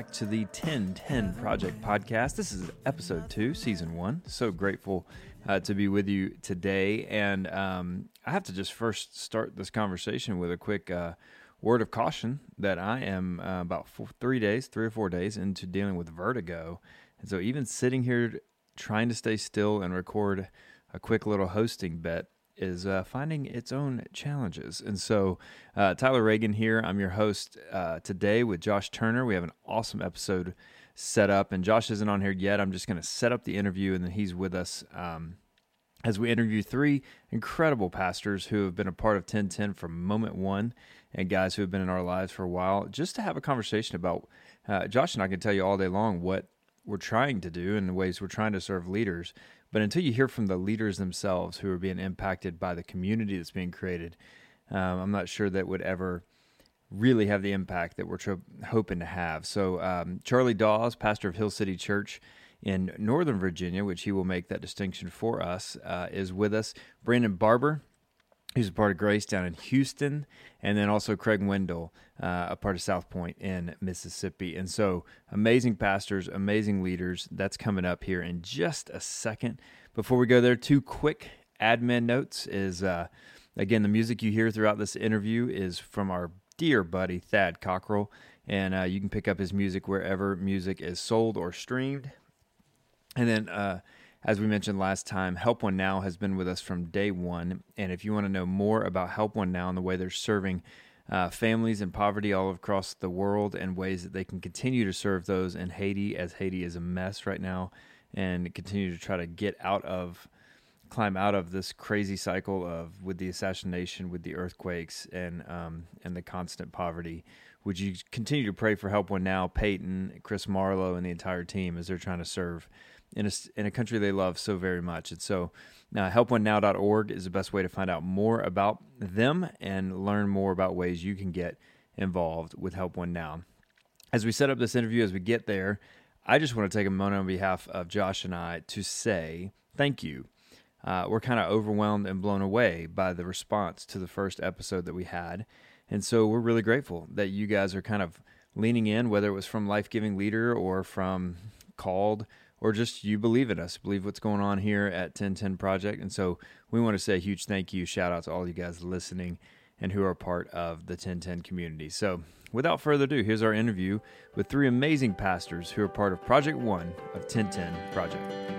back to the 1010 Project Podcast. This is episode two, season one. So grateful uh, to be with you today. And um, I have to just first start this conversation with a quick uh, word of caution that I am uh, about four, three days, three or four days into dealing with vertigo. And so, even sitting here trying to stay still and record a quick little hosting bet is uh, finding its own challenges. And so, uh, Tyler Reagan here. I'm your host uh, today with Josh Turner. We have an awesome episode set up, and Josh isn't on here yet. I'm just going to set up the interview, and then he's with us um, as we interview three incredible pastors who have been a part of 1010 from moment one and guys who have been in our lives for a while, just to have a conversation about. Uh, Josh and I can tell you all day long what we're trying to do and the ways we're trying to serve leaders. But until you hear from the leaders themselves who are being impacted by the community that's being created, um, I'm not sure that would ever really have the impact that we're hoping to have. So, um, Charlie Dawes, pastor of Hill City Church in Northern Virginia, which he will make that distinction for us, uh, is with us. Brandon Barber, who's a part of Grace down in Houston, and then also Craig Wendell, uh, a part of South Point in Mississippi. And so, amazing pastors, amazing leaders. That's coming up here in just a second. Before we go there, two quick admin notes is uh, again, the music you hear throughout this interview is from our dear buddy Thad Cockrell, and uh, you can pick up his music wherever music is sold or streamed. And then, uh, as we mentioned last time, Help One Now has been with us from day one. And if you want to know more about Help One Now and the way they're serving uh, families in poverty all across the world and ways that they can continue to serve those in Haiti, as Haiti is a mess right now, and continue to try to get out of, climb out of this crazy cycle of with the assassination, with the earthquakes, and um, and the constant poverty. Would you continue to pray for Help One Now, Peyton, Chris Marlow, and the entire team as they're trying to serve in a, in a country they love so very much. And so, uh, helponenow.org is the best way to find out more about them and learn more about ways you can get involved with Help One Now. As we set up this interview, as we get there, I just want to take a moment on behalf of Josh and I to say thank you. Uh, we're kind of overwhelmed and blown away by the response to the first episode that we had. And so we're really grateful that you guys are kind of leaning in, whether it was from Life Giving Leader or from Called or just you believe in us, believe what's going on here at 1010 Project. And so we want to say a huge thank you, shout out to all you guys listening and who are part of the 1010 community. So without further ado, here's our interview with three amazing pastors who are part of Project One of 1010 Project.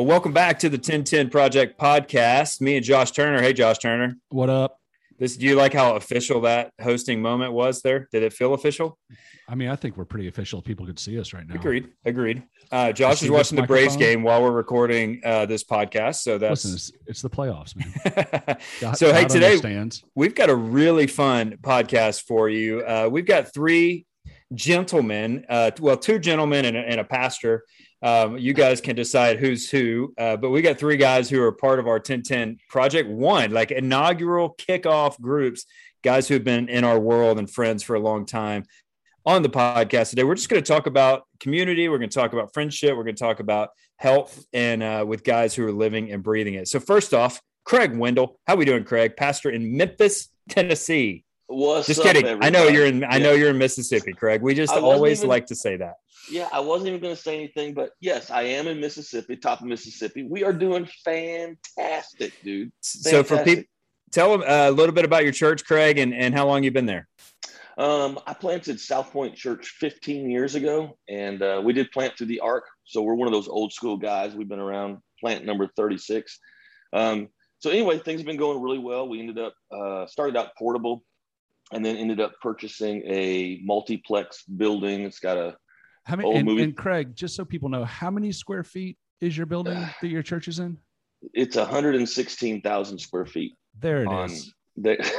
Well, welcome back to the 1010 Project podcast. Me and Josh Turner. Hey, Josh Turner. What up? This do you like how official that hosting moment was there? Did it feel official? I mean, I think we're pretty official. People could see us right now. Agreed. Agreed. Uh, Josh is watching the Braves game while we're recording uh, this podcast. So that's Listen, it's, it's, the playoffs, man. God, so hey, God today understands. we've got a really fun podcast for you. Uh, we've got three gentlemen, uh, well, two gentlemen and a, and a pastor um, you guys can decide who's who. Uh, but we got three guys who are part of our 1010 Project One, like inaugural kickoff groups, guys who have been in our world and friends for a long time on the podcast today. We're just going to talk about community. We're going to talk about friendship. We're going to talk about health and uh, with guys who are living and breathing it. So, first off, Craig Wendell. How are we doing, Craig? Pastor in Memphis, Tennessee. What's just kidding. Everybody? I know you're in. I know you're in Mississippi, Craig. We just always even, like to say that. Yeah, I wasn't even going to say anything, but yes, I am in Mississippi, top of Mississippi. We are doing fantastic, dude. Fantastic. So for people, tell them uh, a little bit about your church, Craig, and, and how long you've been there. Um, I planted South Point Church 15 years ago, and uh, we did plant through the ARC. So we're one of those old school guys. We've been around plant number 36. Um, so anyway, things have been going really well. We ended up uh, started out portable, and then ended up purchasing a multiplex building. It's got a how many? And, and, Craig, just so people know, how many square feet is your building that your church is in? It's 116,000 square feet. There it is. The-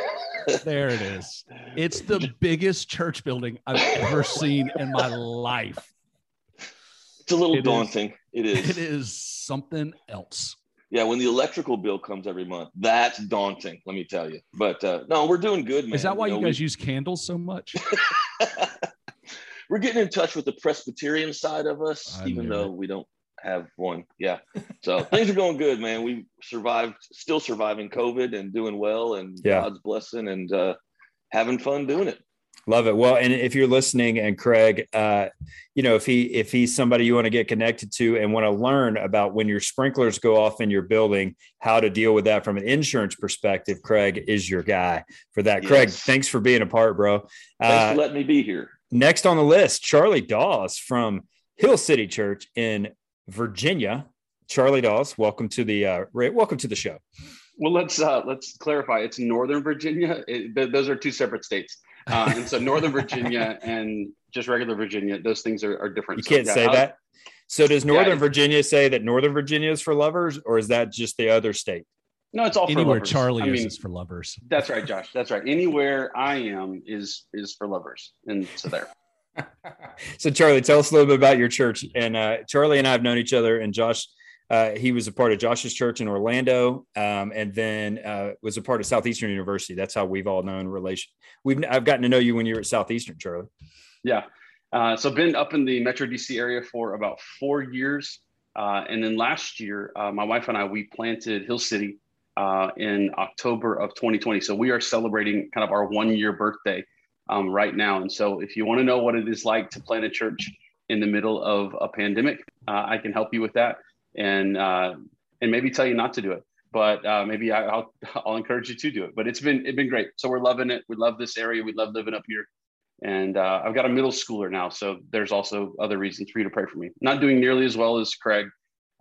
there it is. It's the biggest church building I've ever seen in my life. It's a little it daunting. Is, it is. It is something else. Yeah, when the electrical bill comes every month, that's daunting. Let me tell you. But uh, no, we're doing good, man. Is that why you, know, guys we- use candles so much? we're getting in touch with the Presbyterian side of us, I even though it. we don't have one. Yeah. So things are going good, man. We survived, still surviving COVID and doing well, and Yeah. God's blessing and uh, having fun doing it. Love it. Well, and if you're listening, and Craig, uh, you know, if he if he's somebody you want to get connected to and want to learn about when your sprinklers go off in your building, how to deal with that from an insurance perspective, Craig is your guy for that. Craig, thanks for being a part, bro. Thanks Uh, for letting me be here. next on the list, Charlie Dawes from Hill City Church in Virginia. Charlie Dawes, welcome to the uh, Ray, welcome to the show. Well, let's uh, let's clarify. It's Northern Virginia. It, th- those are two separate states, uh, and so Northern Virginia and just regular Virginia, those things are, are different. You So, can't yeah, say I'll- that. So does Northern it- Virginia say that Northern Virginia is for lovers, or is that just the other state? No, it's all for Anywhere lovers. Charlie I mean, is for lovers. that's right, Josh. That's right. Anywhere I am is is for lovers, and so there. so Charlie, tell us a little bit about your church. And uh, Charlie and I have known each other, and Josh, uh, he was a part of Josh's church in Orlando, um, and then uh, was a part of Southeastern University. That's how we've all known relation. We've I've gotten to know you when you were at Southeastern, Charlie. Yeah. Uh, so been up in the Metro DC area for about four years, uh, and then last year, uh, my wife and I we planted Hill City in October of 2020. So we are celebrating kind of our one year birthday um, right now. And so if you want to know what it is like to plant a church in the middle of a pandemic, I can help you with that, and uh, and maybe tell you not to do it. But uh, maybe I, I'll I'll encourage you to do it. But it's been it's been great. So we're loving it. We love this area. We love living up here and uh, I've got a middle schooler now, so there's also other reasons for you to pray for me. Not doing nearly as well as Craig,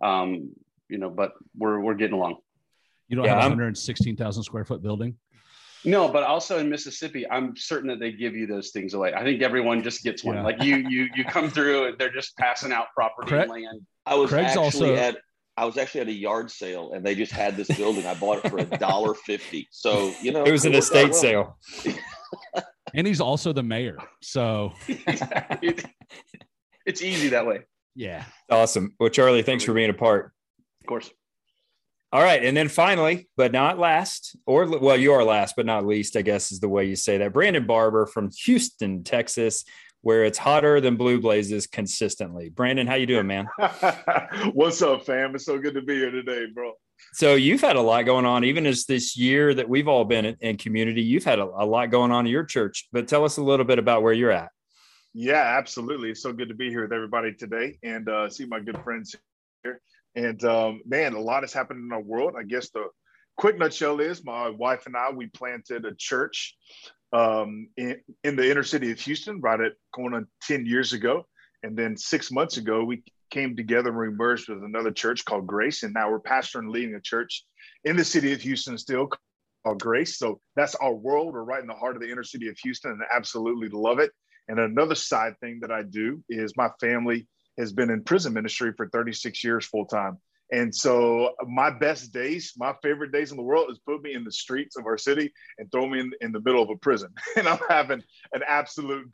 um, you know, but we're we're getting along. You don't Yeah, have a I'm- 116,000 square foot building. No, but also in Mississippi, I'm certain that they give you those things away. I think everyone just gets one. Yeah. Like you, you, you come through and they're just passing out property Craig- and land. I was Craig's actually also- at I was actually at a yard sale and they just had this building. I bought it for a dollar fifty. So you know It was an estate well. sale. And he's also the mayor. So it's easy that way, yeah. Awesome. Well, Charlie, thanks for being a part. of course. All right, and then finally, but not last, or well, you are last, but not least, I guess is the way you say that. Brandon Barber from Houston, Texas, where it's hotter than blue blazes consistently. Brandon, how you doing, man? What's up, fam? It's so good to be here today, bro. So you've had a lot going on, even as this year that we've all been in, in community. You've had a, a lot going on in your church, but tell us a little bit about where you're at. Yeah, absolutely. It's so good to be here with everybody today and uh, see my good friends here. And um, man, a lot has happened in our world. I guess the quick nutshell is my wife and I we planted a church um, in, in the inner city of Houston, right at going on ten years ago. And then six months ago, we came together and we merged with another church called Grace, and now we're pastoring and leading a church in the city of Houston still called Grace. So that's our world. We're right in the heart of the inner city of Houston, and absolutely love it. And another side thing that I do is my family has been in prison ministry for 36 years full time. And so my best days, my favorite days in the world is put me in the streets of our city and throw me in, in the middle of a prison. And I'm having an absolute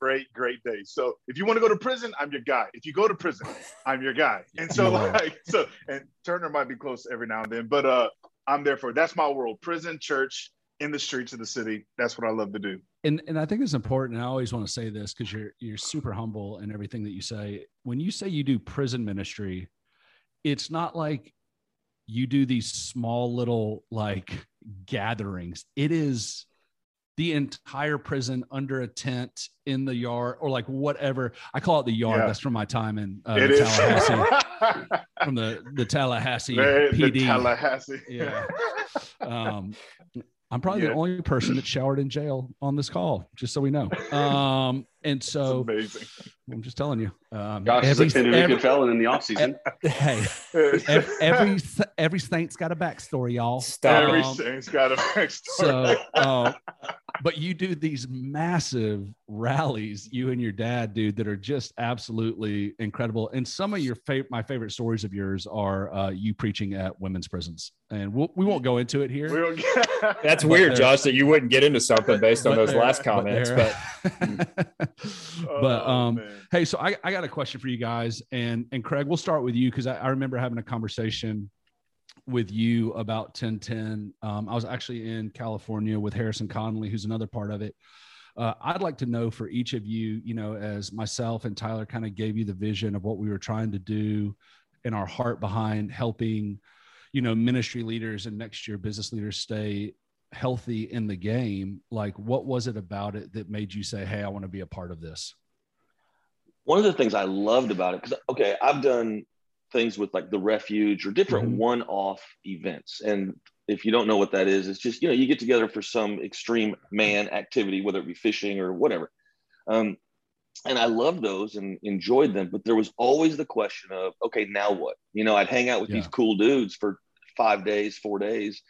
great, great day. So if you want to go to prison, I'm your guy. If you go to prison, I'm your guy. And so are. like so and Turner might be close every now and then, but uh I'm there for that's my world. Prison, church, in the streets of the city. That's what I love to do. And and I think it's important. I always want to say this because you're you're super humble in everything that you say. When you say you do prison ministry, it's not like you do these small little like gatherings. It is the entire prison under a tent in the yard or like whatever. I call it the yard. Yeah. That's from my time in uh, the Tallahassee, from the the Tallahassee the, the PD. Tallahassee. Yeah. um, I'm probably the only person that showered in jail on this call, just so we know. Um, and so amazing. I'm just telling you, um, Gosh, every, he's a convicted every, felon in the off season. hey, every, every every saint's got a backstory, y'all. Stop it. Um, Everything's got a backstory. so, uh, but you do these massive rallies, you and your dad, dude, that are just absolutely incredible. And some of your favorite, my favorite stories of yours are uh, you preaching at women's prisons, and we'll, we won't go into it here. we get That's But weird, Josh, that you wouldn't get into something based on those last comments. But But, but Oh, um, man. hey, so I, I got a question for you guys, and and Craig, we'll start with you because I, I remember having a conversation with you about 1010. Um, I was actually in California with Harrison Conley, who's another part of it. Uh, I'd like to know for each of you, you know, as myself and Tyler kind of gave you the vision of what we were trying to do and our heart behind helping, you know, ministry leaders and next year business leaders stay healthy in the game. Like, what was it about it that made you say, Hey, I want to be a part of this? One of the things I loved about it, because, okay, I've done things with like the refuge or different mm-hmm. one-off events and if you don't know what that is it's just you know you get together for some extreme man activity whether it be fishing or whatever um, and i loved those and enjoyed them but there was always the question of okay now what you know i'd hang out with yeah. these cool dudes for five days four days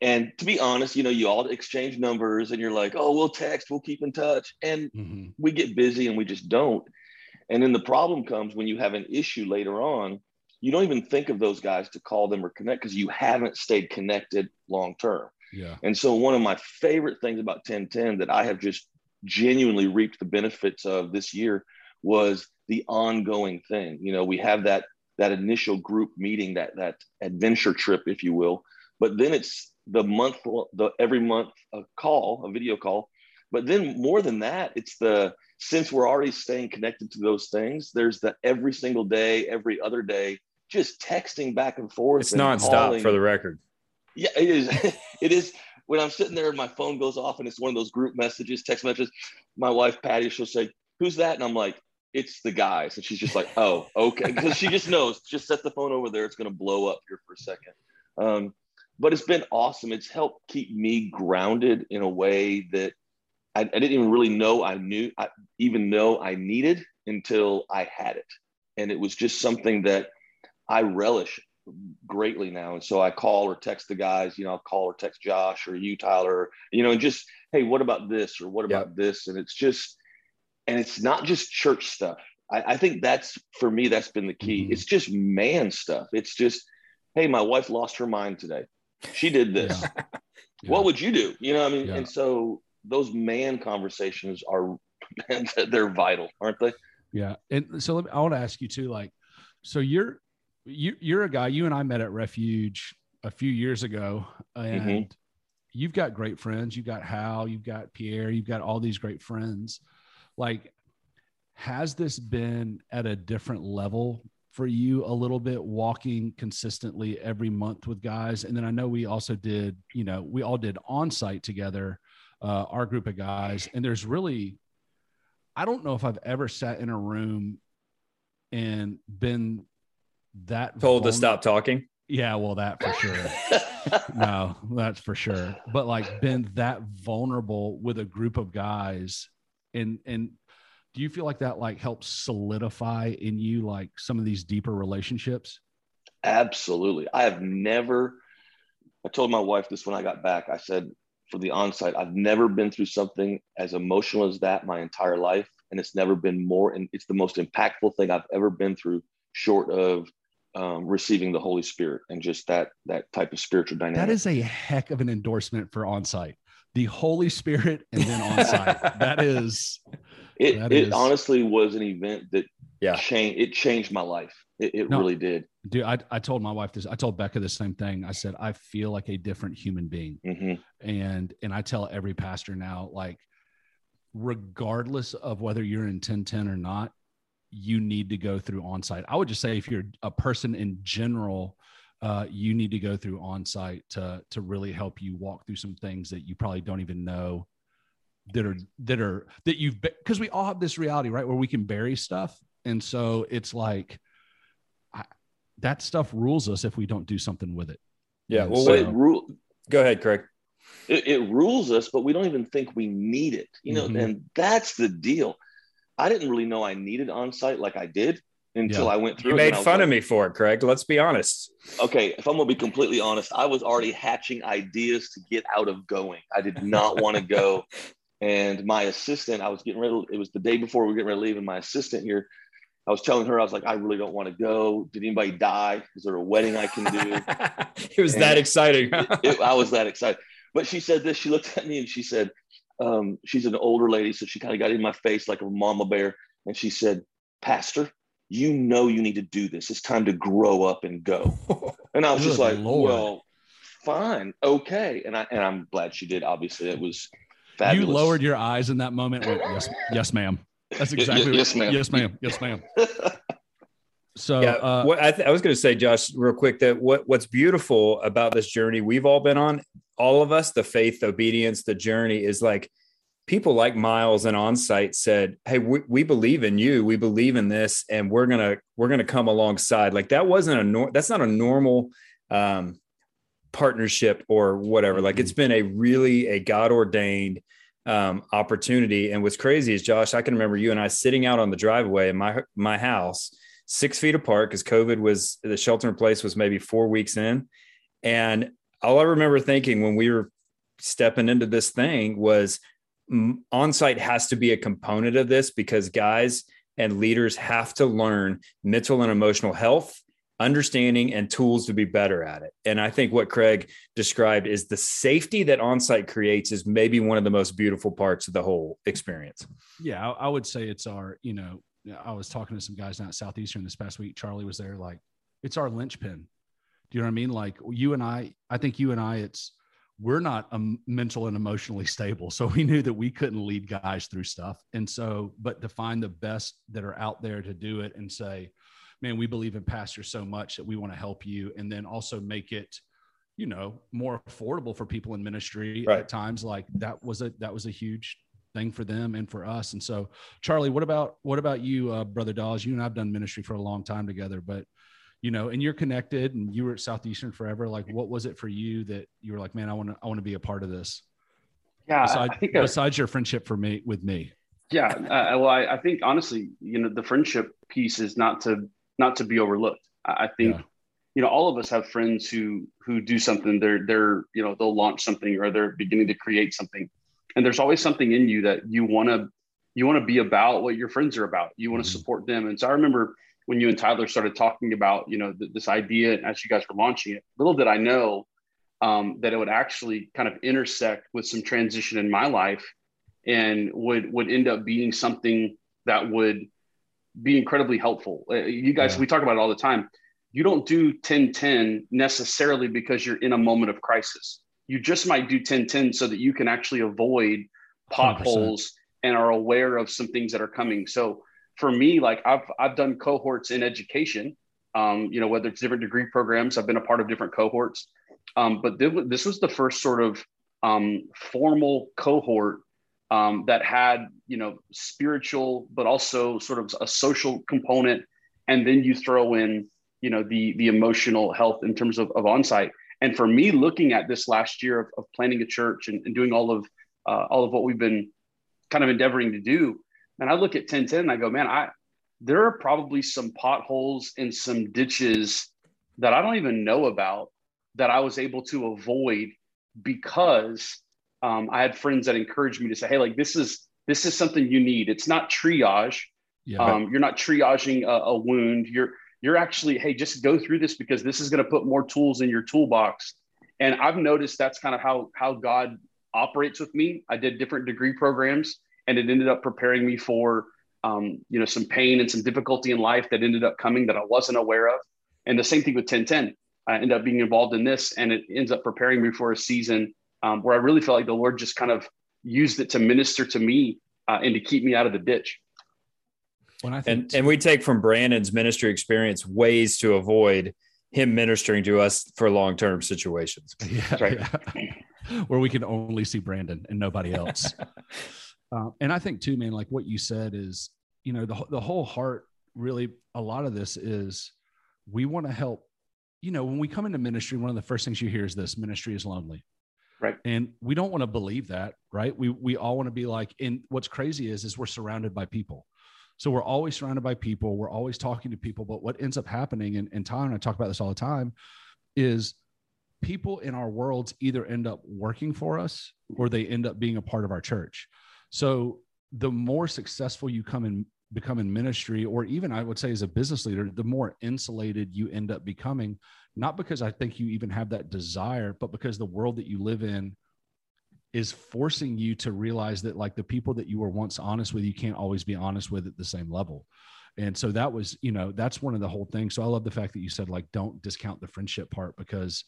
and to be honest you know you all exchange numbers and you're like oh we'll text we'll keep in touch and mm-hmm. we get busy and we just don't and then the problem comes when you have an issue later on you don't even think of those guys to call them or connect because you haven't stayed connected long term. Yeah. And so one of my favorite things about 1010 that I have just genuinely reaped the benefits of this year was the ongoing thing. You know, we have that that initial group meeting, that that adventure trip, if you will, but then it's the month, the every month a call, a video call. But then more than that, it's the since we're already staying connected to those things, there's the every single day, every other day just texting back and forth. It's nonstop calling. for the record. Yeah, it is. it is. When I'm sitting there and my phone goes off and it's one of those group messages, text messages, my wife Patty, she'll say, "Who's that?" And I'm like, "It's the guys." And she's just like, "Oh, okay," because she just knows. Just set the phone over there. It's going to blow up here for a second. Um, but it's been awesome. It's helped keep me grounded in a way that I, I didn't even really know I knew, I, even know I needed until I had it. And it was just something that I relish greatly now. And so I call or text the guys, you know, I'll call or text Josh or you, Tyler, you know, and just, hey, what about this or what about yeah. this? And it's just, and it's not just church stuff. I, I think that's for me, that's been the key. Mm-hmm. It's just man stuff. It's just, hey, my wife lost her mind today. She did this. Yeah. Yeah. What would you do? You know, I mean, and so those man conversations are, they're vital, aren't they? Yeah. And so let me, I want to ask you too, like, so you're, you you're a guy. You and I met at Refuge a few years ago, and mm-hmm. you've got great friends. You've got Hal. You've got Pierre. You've got all these great friends. Like, has this been at a different level for you a little bit walking consistently every month with guys and then i know we also did you know we all did on site together uh, our group of guys and there's really i don't know if i've ever sat in a room and been that told vulner- to stop talking. Yeah, well, that for sure. no, that's for sure. But like been that vulnerable with a group of guys, and and do you feel like that like helps solidify in you like some of these deeper relationships? Absolutely. I have never. I told my wife this when I got back. I said for the onsite, I've never been through something as emotional as that my entire life, and it's never been more. And it's the most impactful thing I've ever been through, short of um, receiving the Holy Spirit and just that that type of spiritual dynamic. That is a heck of an endorsement for on-site. The Holy Spirit and then on-site. that is. It that it is, honestly was an event that yeah changed. It changed my life. It, it no, really did. Dude, I, I told my wife this. I told Becca the same thing. I said I feel like a different human being, mm-hmm. and and I tell every pastor now like regardless of whether you're in 1010 or not you need to go through on site. I would just say if you're a person in general, uh, you need to go through on site to to really help you walk through some things that you probably don't even know that are that are that you've because we all have this reality right where we can bury stuff, and so it's like I, that stuff rules us if we don't do something with it. Yeah, well, so, it rule. Go ahead, Craig. It, it, rules us, but we don't even think we need it. You know, mm-hmm. and that's the deal. I didn't really know I needed on site like I did until yeah. I went through. You made fun like, of me for it, Craig. Let's be honest. Okay, if I'm gonna be completely honest, I was already hatching ideas to get out of going. I did not want to go, and my assistant, I was getting ready. To, it was the day before we were getting ready to leave, and my assistant here, I was telling her, I was like, I really don't want to go. Did anybody die? Is there a wedding I can do? it was and that exciting. it, it, I was that excited. But she said this. She looked at me and she said, um, she's an older lady, so she kind of got in my face like a mama bear, and she said, "Pastor, you know you need to do this. It's time to grow up and go. And I was just like, Lord. well, fine, okay. And I and I'm glad she did. Obviously, it was fabulous. You lowered your eyes in that moment. went, yes, yes, ma'am. That's exactly. what- yes, ma'am. Yes, ma'am. Yes, ma'am. So, yeah, uh, what I, th- I was going to say, Josh, real quick, that what what's beautiful about this journey we've all been on, all of us, the faith, the obedience, the journey is like people like Miles and Onsite said, "Hey, we, we believe in you. We believe in this, and we're gonna we're gonna come alongside." Like that wasn't a nor- that's not a normal um, partnership or whatever. Like it's been a really a God ordained um, opportunity. And what's crazy is, Josh, I can remember you and I sitting out on the driveway in my my house six feet apart because COVID was the shelter in place was maybe four weeks in. And all I remember thinking when we were stepping into this thing was mm, on-site has to be a component of this because guys and leaders have to learn mental and emotional health understanding and tools to be better at it and i think what craig described is the safety that on-site creates is maybe one of the most beautiful parts of the whole experience yeah, I, I would say it's our, you know, I was talking to some guys down at Southeastern this past week. Charlie was there, like, it's our linchpin. Do you know what I mean? Like, you and I, I think you and I, it's, we're not um, mental and emotionally stable. So we knew that we couldn't lead guys through stuff. And so, but to find the best that are out there to do it and say, man, we believe in pastors so much that we want to help you. And then also make it, you know, more affordable for people in ministry Right. at times. Like that was a, that was a huge thing for them and for us. And so, Charlie, what about what about you, uh, brother Dawes? You and I've done ministry for a long time together, but you know, and you're connected, and you were at Southeastern forever. Like, what was it for you that you were like, man, I want to I want to be a part of this? Yeah, I- Besides, I think besides your friendship for me with me. yeah. Uh, well, I, I think honestly, you know, the friendship piece is not to not to be overlooked. I, I think Yeah. you know all of us have friends who who do something. They're they're you know they'll launch something or they're beginning to create something, and there's always something in you that you want to you want to be about what your friends are about. You want to Mhm. support them. And so I remember when you and Tyler started talking about you know th- this idea as you guys were launching it. Little did I know um, that it would actually kind of intersect with some transition in my life and would would end up being something that would be incredibly helpful. Uh, you guys, Yeah. we talk about it all the time. You don't do 1010 necessarily because you're in a moment of crisis. You just might do 1010 so that you can actually avoid 100%. potholes and are aware of some things that are coming. So for me, like I've I've done cohorts in education, um, you know, whether it's different degree programs, I've been a part of different cohorts. Um, but thi- this was the first sort of um, formal cohort um, that had, you know, spiritual, but also sort of a social component. And then you throw in, you know, the the emotional health in terms of, of onsite. And for me, looking at this last year of, of planning a church and, and doing all of uh, all of what we've been kind of endeavoring to do, and I look at 1010 and I go, man, I there are probably some potholes and some ditches that I don't even know about that I was able to avoid because um, I had friends that encouraged me to say, hey, like this is this is something you need. It's not triage. Yeah. Um, you're not triaging a, a wound. You're you're actually, hey, just go through this because this is going to put more tools in your toolbox. And I've noticed that's kind of how how God operates with me. I did different degree programs, and it ended up preparing me for um, you know some pain and some difficulty in life that ended up coming that I wasn't aware of. And the same thing with 1010. I ended up being involved in this, and it ends up preparing me for a season um, where I really felt like the Lord just kind of used it to minister to me uh, and to keep me out of the ditch. when I think and and we take from Brandon's ministry experience ways to avoid him ministering to us for long term situations. yeah, right. yeah. where we can only see Brandon and nobody else. uh, and I think too, man, like what you said is, you know, the the whole heart really a lot of this is we want to help. You know, when we come into ministry, one of the first things you hear is this: ministry is lonely. Right. And we don't want to believe that, right? We we all want to be like, and what's crazy is is we're surrounded by people. So we're always surrounded by people. We're always talking to people. But what ends up happening, and, and Tyler and I talk about this all the time, is people in our worlds either end up working for us or they end up being a part of our church. So the more successful you come in become in ministry, or even I would say as a business leader, the more insulated you end up becoming, not because I think you even have that desire, but because the world that you live in is forcing you to realize that like the people that you were once honest with, you can't always be honest with at the same level. And so that was, you know, that's one of the whole things. So I love the fact that you said like don't discount the friendship part because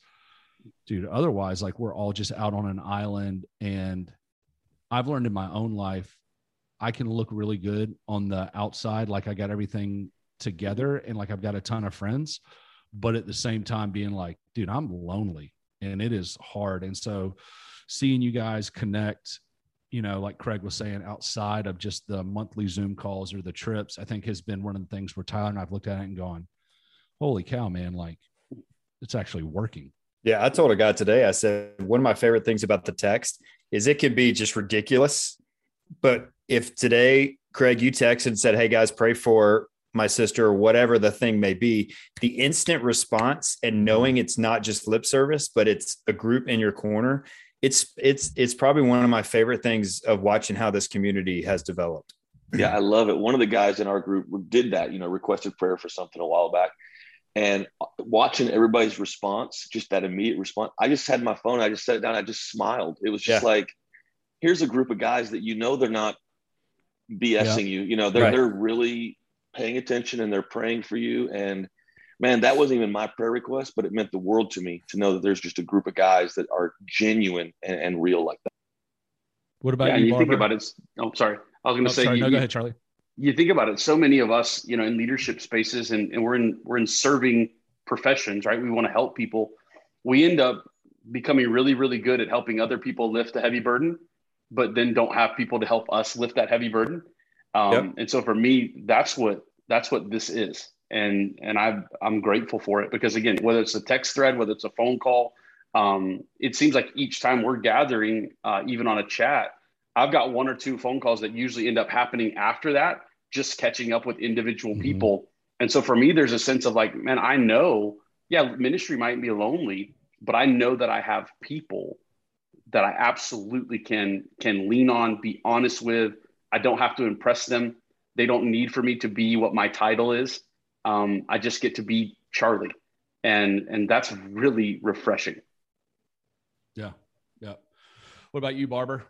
dude, otherwise like we're all just out on an island and I've learned in my own life I can look really good on the outside like I got everything together and like I've got a ton of friends, but at the same time being like, dude, I'm lonely and it is hard. And so seeing you guys connect you know, like Craig was saying, outside of just the monthly Zoom calls or the trips, I think has been one of the things where Tyler and I've looked at it and gone, holy cow, man, like it's actually working. Yeah, I told a guy today, I said, one of my favorite things about the text is it can be just ridiculous. But if today, Craig, you texted and said, hey guys, pray for my sister or whatever the thing may be, the instant response and knowing it's not just lip service, but it's a group in your corner it's it's it's probably one of my favorite things of watching how this community has developed. Yeah, I love it. One of the guys in our group did that, you know, requested prayer for something a while back. And uh, watching everybody's response, just that immediate response, I just had my phone, I just set it down, I just smiled. It was just yeah. like, here's a group of guys that you know they're not BSing yeah. you. You know, they're right. they're really paying attention and they're praying for you. And man, that wasn't even my prayer request, but it meant the world to me to know that there's just a group of guys that are genuine and, and real like that. What about yeah, you? you think about it. Oh, sorry. I was going to oh, say. Sorry, you, no, go ahead, Charlie. You think about it. So many of us, you know, in leadership spaces, and, and we're in we're in serving professions, right? We want to help people. We end up becoming really, really good at helping other people lift a heavy burden, but then don't have people to help us lift that heavy burden. Um, yep. And so for me, that's what that's what this is and and I I'm grateful for it because again, whether it's a text thread, whether it's a phone call, um, it seems like each time we're gathering, uh, even on a chat, I've got one or two phone calls that usually end up happening after that, just catching up with individual mm-hmm. people. And so for me, there's a sense of like, man, I know, yeah, ministry might be lonely, but I know that I have people that I absolutely can can lean on, be honest with. I don't have to impress them. They don't need for me to be what my title is um, I just get to be Charlie, and and that's really refreshing. Yeah, yeah. What about you, Barber?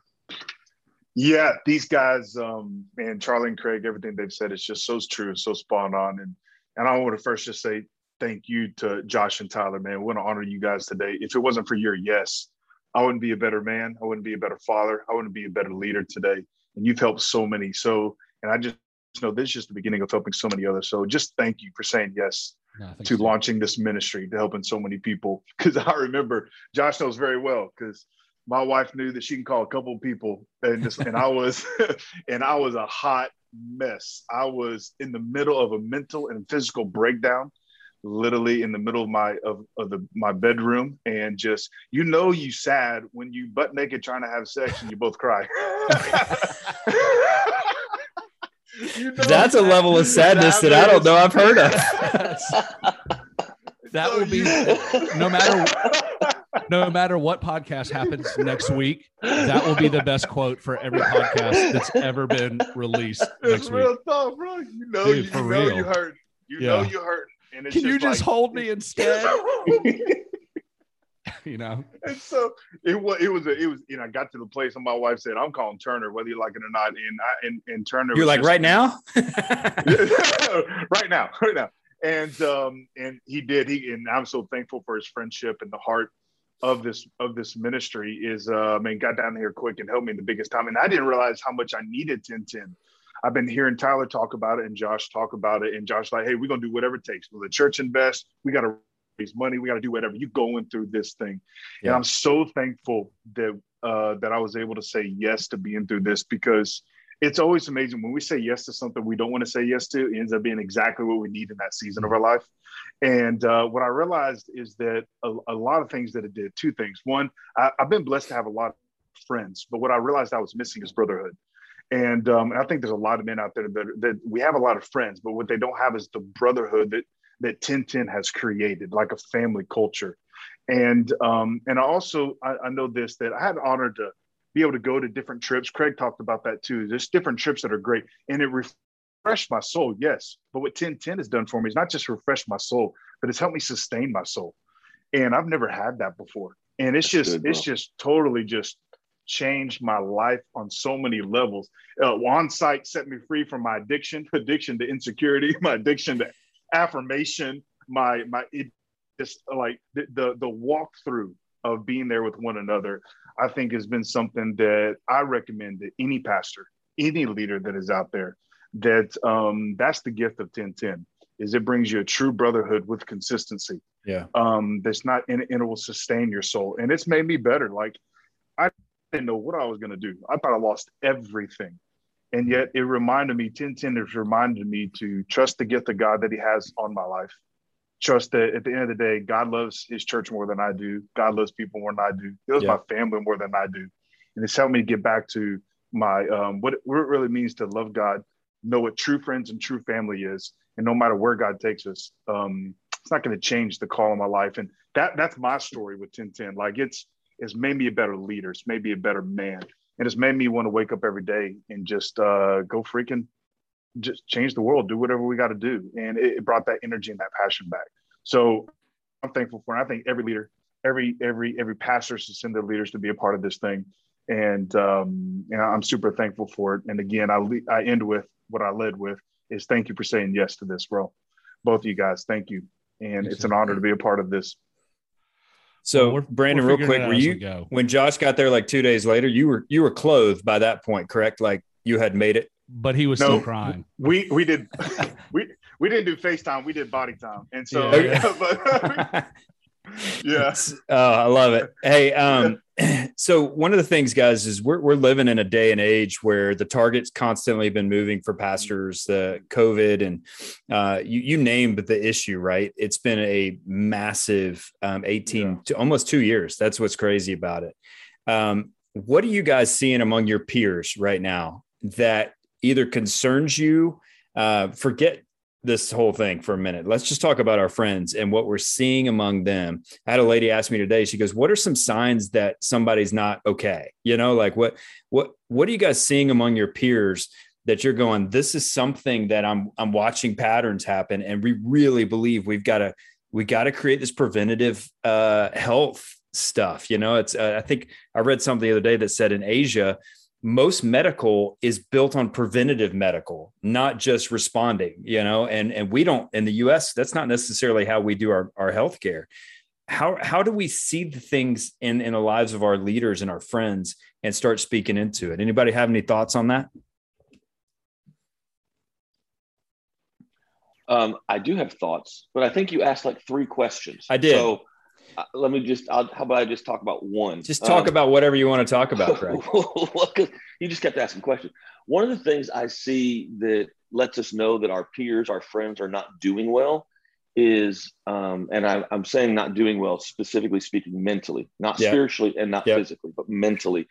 Yeah, these guys, um, man, Charlie and Craig, everything they've said is just so true, and so spot on. And and I want to first just say thank you to Josh and Tyler, man. I want to honor you guys today. If it wasn't for your yes, I wouldn't be a better man. I wouldn't be a better father. I wouldn't be a better leader today. And you've helped so many. So, and I just know this is just the beginning of helping so many others. So just thank you for saying yes no, to so. launching this ministry to helping so many people. Because I remember Josh knows very well because my wife knew that she can call a couple of people and just and I was and I was a hot mess. I was in the middle of a mental and physical breakdown literally in the middle of my of, of the my bedroom and just you know you sad when you butt naked trying to have sex and you both cry You know That's a level of sadness that, that I don't know I've heard of. that will be no matter no matter what podcast happens next week, that will be the best quote for every podcast that's ever been released it's next real week. Tough, bro. You know, Dude, you, you know you hurt. You yeah. know you hurt. And Can you just like, hold me instead? you know. And so it was it was a, it was you know I got to the place and my wife said I'm calling Turner whether you like it or not and I and, and Turner you're like right now right now right now and um and he did he and I'm so thankful for his friendship and the heart of this of this ministry is uh I mean got down here quick and helped me in the biggest time and I didn't realize how much I needed 1010 I've been hearing Tyler talk about it and Josh talk about it and Josh like hey we're gonna do whatever it takes will the church invest we got to raise money. We got to do whatever. You going through this thing, yeah. and I'm so thankful that uh, that I was able to say yes to being through this because it's always amazing when we say yes to something we don't want to say yes to. It ends up being exactly what we need in that season of our life. And uh, what I realized is that a, a, lot of things that it did. Two things. One, I, I've been blessed to have a lot of friends, but what I realized I was missing is brotherhood. And, um, and I think there's a lot of men out there that, that we have a lot of friends, but what they don't have is the brotherhood that that 1010 has created, like a family culture. And um, and I also I, I know this that I had the honor to be able to go to different trips. Craig talked about that too. There's different trips that are great, and it refreshed my soul. Yes, but what 1010 has done for me is not just refresh my soul, but it's helped me sustain my soul. And I've never had that before. And it's That's just good, it's just totally just changed my life on so many levels. Uh, on site set me free from my addiction, addiction to insecurity, my addiction to affirmation, my my it just like the the, the walkthrough of being there with one another. I think has been something that I recommend to any pastor, any leader that is out there. That um, that's the gift of 1010 is it brings you a true brotherhood with consistency. Yeah. Um, that's not and, and it will sustain your soul. And it's made me better. Like I didn't know what I was gonna do. I thought I lost everything. And yet it reminded me, 1010 has reminded me to trust the gift of God that He has on my life. Trust that at the end of the day, God loves his church more than I do. God loves people more than I do. He loves Yeah. my family more than I do. And it's helped me get back to my um, what, it, what it really means to love God, know what true friends and true family is, and no matter where God takes us, um, it's not going to change the call of my life. And that that's my story with 1010. Like it's it's made me a better leader. It's made me a better man, and it's made me want to wake up every day and just uh, go freaking just change the world, do whatever we got to do. And it, it brought that energy and that passion back. So I'm thankful for it. I think every leader, every every every pastor should send their leaders to be a part of this thing. And um, and I'm super thankful for it. And again, I le- I end with what I led with is thank you for saying yes to this, bro. Both of you guys, thank you. And it's an honor to be a part of this. So Well, we're- Brandon, we're real quick, it were you go. when Josh got there like two days later? You were you were clothed by that point, correct? Like you had made it. But he was No. still crying. We we did we we didn't do FaceTime, we did body time. And so Yeah. but, yeah. Oh, I love it. Hey, um, so one of the things, guys, is we're we're living in a day and age where the target's constantly been moving for pastors, the COVID, and uh, you you named the issue, right? It's been a massive um, eighteen Yeah. to almost two years. That's what's crazy about it. Um, what are you guys seeing among your peers right now that either concerns you? Uh, forget this whole thing for a minute. Let's just talk about our friends and what we're seeing among them. I had a lady ask me today. She goes, "What are some signs that somebody's not okay?" You know, like what what what are you guys seeing among your peers that you're going, "This is something that I'm I'm watching patterns happen, and we really believe we've got to we got to create this preventative uh, health stuff." You know, it's uh, I think I read something the other day that said in Asia most medical is built on preventative medical not just responding you know and and we don't in the us that's not necessarily how we do our, our healthcare how how do we see the things in in the lives of our leaders and our friends and start speaking into it anybody have any thoughts on that Um, I do have thoughts, but I think you asked like three questions. I did. So let me just, I'll, how about I just talk about one? just talk Um, about whatever you want to talk about 'cause you just kept asking questions. One of the things I see that lets us know that our peers, our friends are not doing well is, um, and I, I'm saying not doing well, specifically speaking, mentally, not Yeah. spiritually and not physically, but mentally.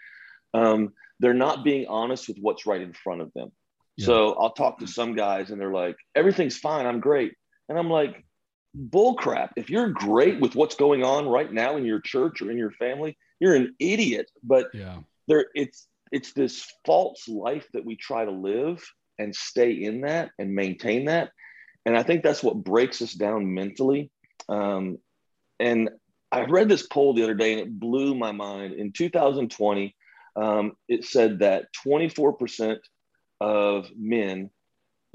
Um, they're not being honest with what's right in front of them. Yeah. So I'll talk to some guys and they're like, everything's fine. I'm great. And I'm like, bull crap. If you're great with what's going on right now in your church or in your family, you're an idiot. But Yeah. there it's it's this false life that we try to live and stay in that and maintain that and i think that's what breaks us down mentally um, and i read this poll the other day and it blew my mind in 2020 um, it said that 24% of men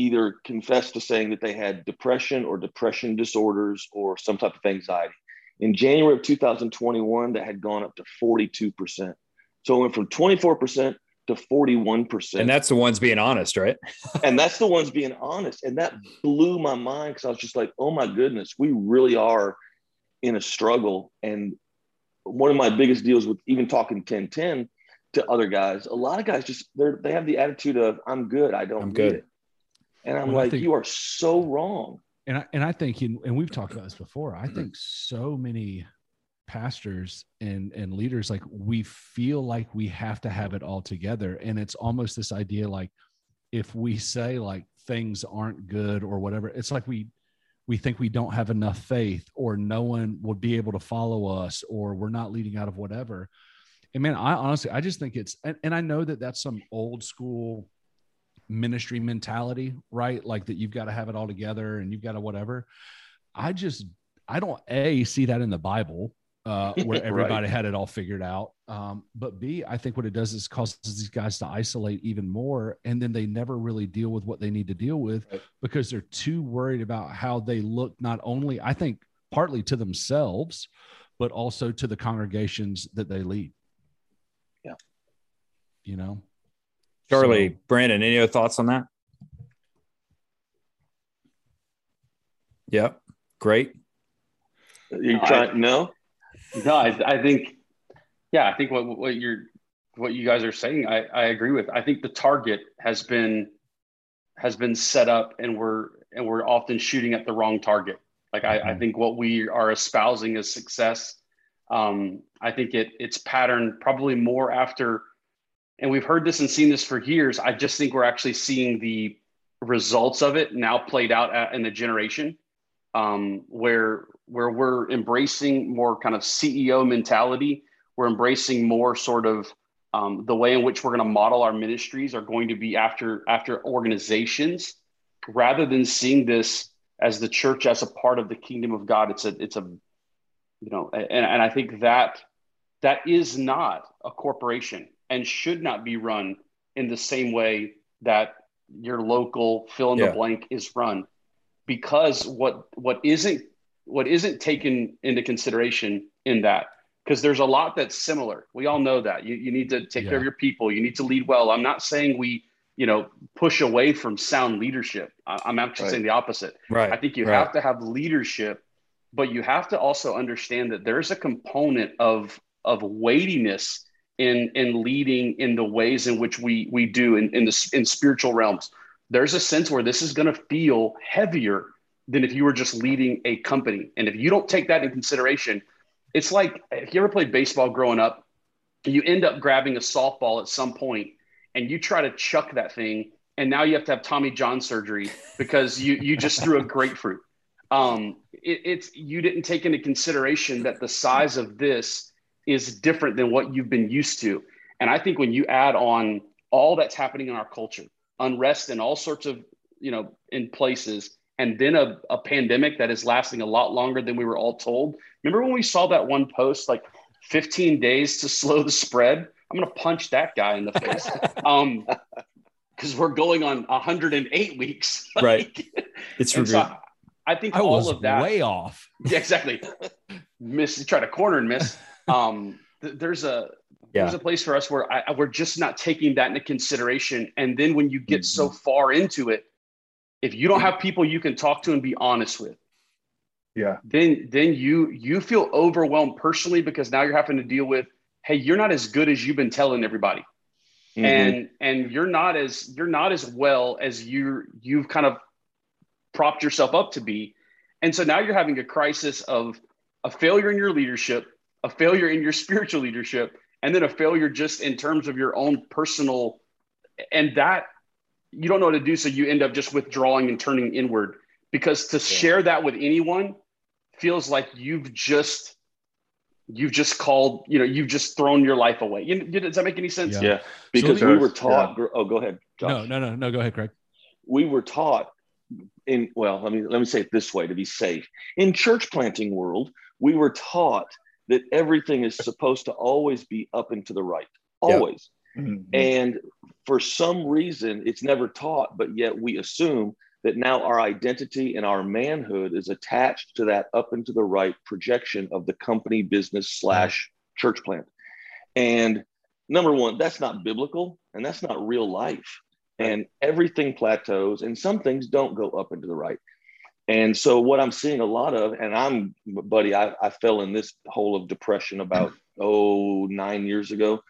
either confessed to saying that they had depression or depression disorders or some type of anxiety in january of 2021 that had gone up to 42% so it went from 24% to 41%. and that's the ones being honest right and that's the ones being honest. And that blew my mind because I was just like, oh my goodness, we really are in a struggle. And one of my biggest deals with even talking 1010 to other guys, a lot of guys just they're they have the attitude of I'm good, I don't I'm need good. it. And I'm Well, like, think- you are so wrong. And I, and I think, in, and we've talked about this before. I mm-hmm. think so many pastors and and leaders like we feel like we have to have it all together, and it's almost this idea like if we say like things aren't good or whatever, it's like we we think we don't have enough faith or no one will be able to follow us or we're not leading out of whatever. And man, I honestly, I just think it's, and, and I know that that's some old school ministry mentality, right? Like that you've got to have it all together and you've got to whatever. I just, I don't a see that in the Bible. uh, where everybody right. had it all figured out. Um, but B, I think what it does is causes these guys to isolate even more, and then they never really deal with what they need to deal with right. because they're too worried about how they look. Not only, I think, partly to themselves, but also to the congregations that they lead. Yeah, you know, Charlie, so, Brandon, any other thoughts on that? Yep, great. You trying? No. No, I, I think, yeah, I think what what you're what you guys are saying, I, I agree with. I think the target has been has been set up, and we're and we're often shooting at the wrong target. Like I, I mm-hmm. think what we are espousing as success, um, I think it it's patterned probably more after, and we've heard this and seen this for years. I just think we're actually seeing the results of it now played out in the generation um, where where we're embracing more kind of CEO mentality. We're embracing more sort of um, the way in which we're going to model our ministries are going to be after after organizations, rather than seeing this as the church as a part of the kingdom of God. It's a it's a you know, and, and I think that that is not a corporation and should not be run in the same way that your local fill in yeah. the blank is run because what what isn't what isn't taken into consideration in that because there's a lot that's similar we all know that you, you need to take yeah. care of your people you need to lead well i'm not saying we you know push away from sound leadership i'm actually right. saying the opposite right i think you right. have to have leadership but you have to also understand that there's a component of of weightiness in in leading in the ways in which we we do in in the in spiritual realms there's a sense where this is going to feel heavier than if you were just leading a company. And if you don't take that in consideration, it's like if you ever played baseball growing up, you end up grabbing a softball at some point and you try to chuck that thing, and now you have to have Tommy John surgery because you you just threw a grapefruit. Um, it, it's you didn't take into consideration that the size of this is different than what you've been used to. And I think when you add on all that's happening in our culture, unrest in all sorts of you know in places and then a, a pandemic that is lasting a lot longer than we were all told remember when we saw that one post like 15 days to slow the spread i'm going to punch that guy in the face um because we're going on 108 weeks right it's so I think I all of that way off. Yeah, exactly. miss, try to corner and miss. Um, th- there's a yeah. there's a place for us where I, we're just not taking that into consideration. And then when you get mm-hmm. so far into it, if you don't have people you can talk to and be honest with, yeah, then then you you feel overwhelmed personally because now you're having to deal with, hey, you're not as good as you've been telling everybody. Mm-hmm. And and you're not as you're not as well as you you've kind of propped yourself up to be. And so now you're having a crisis of a failure in your leadership, a failure in your spiritual leadership, and then a failure just in terms of your own personal and that you don't know what to do so you end up just withdrawing and turning inward because to yeah. share that with anyone feels like you've just you've just called you know you've just thrown your life away you, does that make any sense yeah, yeah. because so we were taught yeah. oh go ahead Josh. no no no no go ahead craig we were taught in well let me let me say it this way to be safe in church planting world we were taught that everything is supposed to always be up and to the right, always. Yep. Mm-hmm. And for some reason, it's never taught, but yet we assume that now our identity and our manhood is attached to that up and to the right projection of the company business slash church plant. And number one, that's not biblical and that's not real life. And everything plateaus and some things don't go up and to the right. And so what I'm seeing a lot of, and I'm, buddy, I, I fell in this hole of depression about, oh, nine years ago,